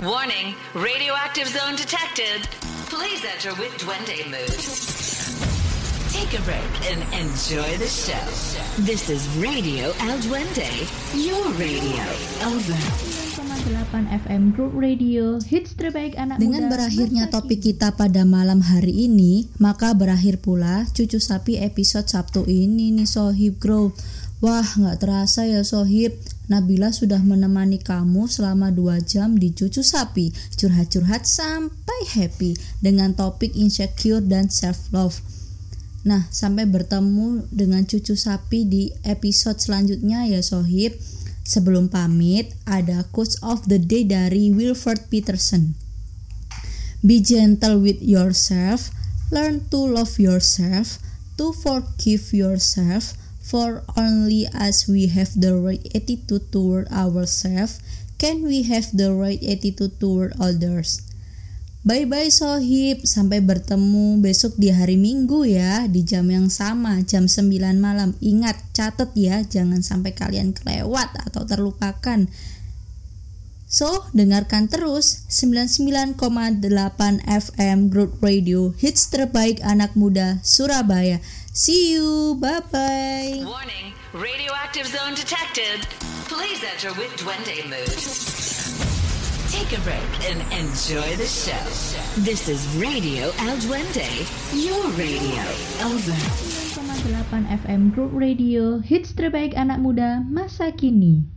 Warning, radioactive zone detected. Please enter with Duende mood. Take a break and enjoy the show. This is Radio El Duende, your radio. Over. 8 FM Group Radio Hits terbaik anak Dengan muda berakhirnya topik kita pada malam hari ini, maka berakhir pula Cucu Sapi episode Sabtu ini nih Sohib Grow. Wah, nggak terasa ya Sohib. Nabila sudah menemani kamu selama 2 jam di Cucu Sapi, curhat-curhat sampai happy dengan topik insecure dan self-love. Nah, sampai bertemu dengan Cucu Sapi di episode selanjutnya ya Sohib. Sebelum pamit, ada quotes of the day dari Wilford Peterson. Be gentle with yourself, learn to love yourself, to forgive yourself, for only as we have the right attitude toward ourselves, can we have the right attitude toward others. Bye bye Sohib, sampai bertemu besok di hari Minggu ya, di jam yang sama, jam 9 malam. Ingat, catat ya, jangan sampai kalian kelewat atau terlupakan. So, dengarkan terus 99,8 FM Growth Radio, hits terbaik anak muda Surabaya. See you, bye-bye. Warning, radioactive zone detected. Please enter with Duende mood. Take a break and enjoy the show. This is Radio El Duende, your radio. Over. 8 FM Group Radio Hits terbaik anak muda masa kini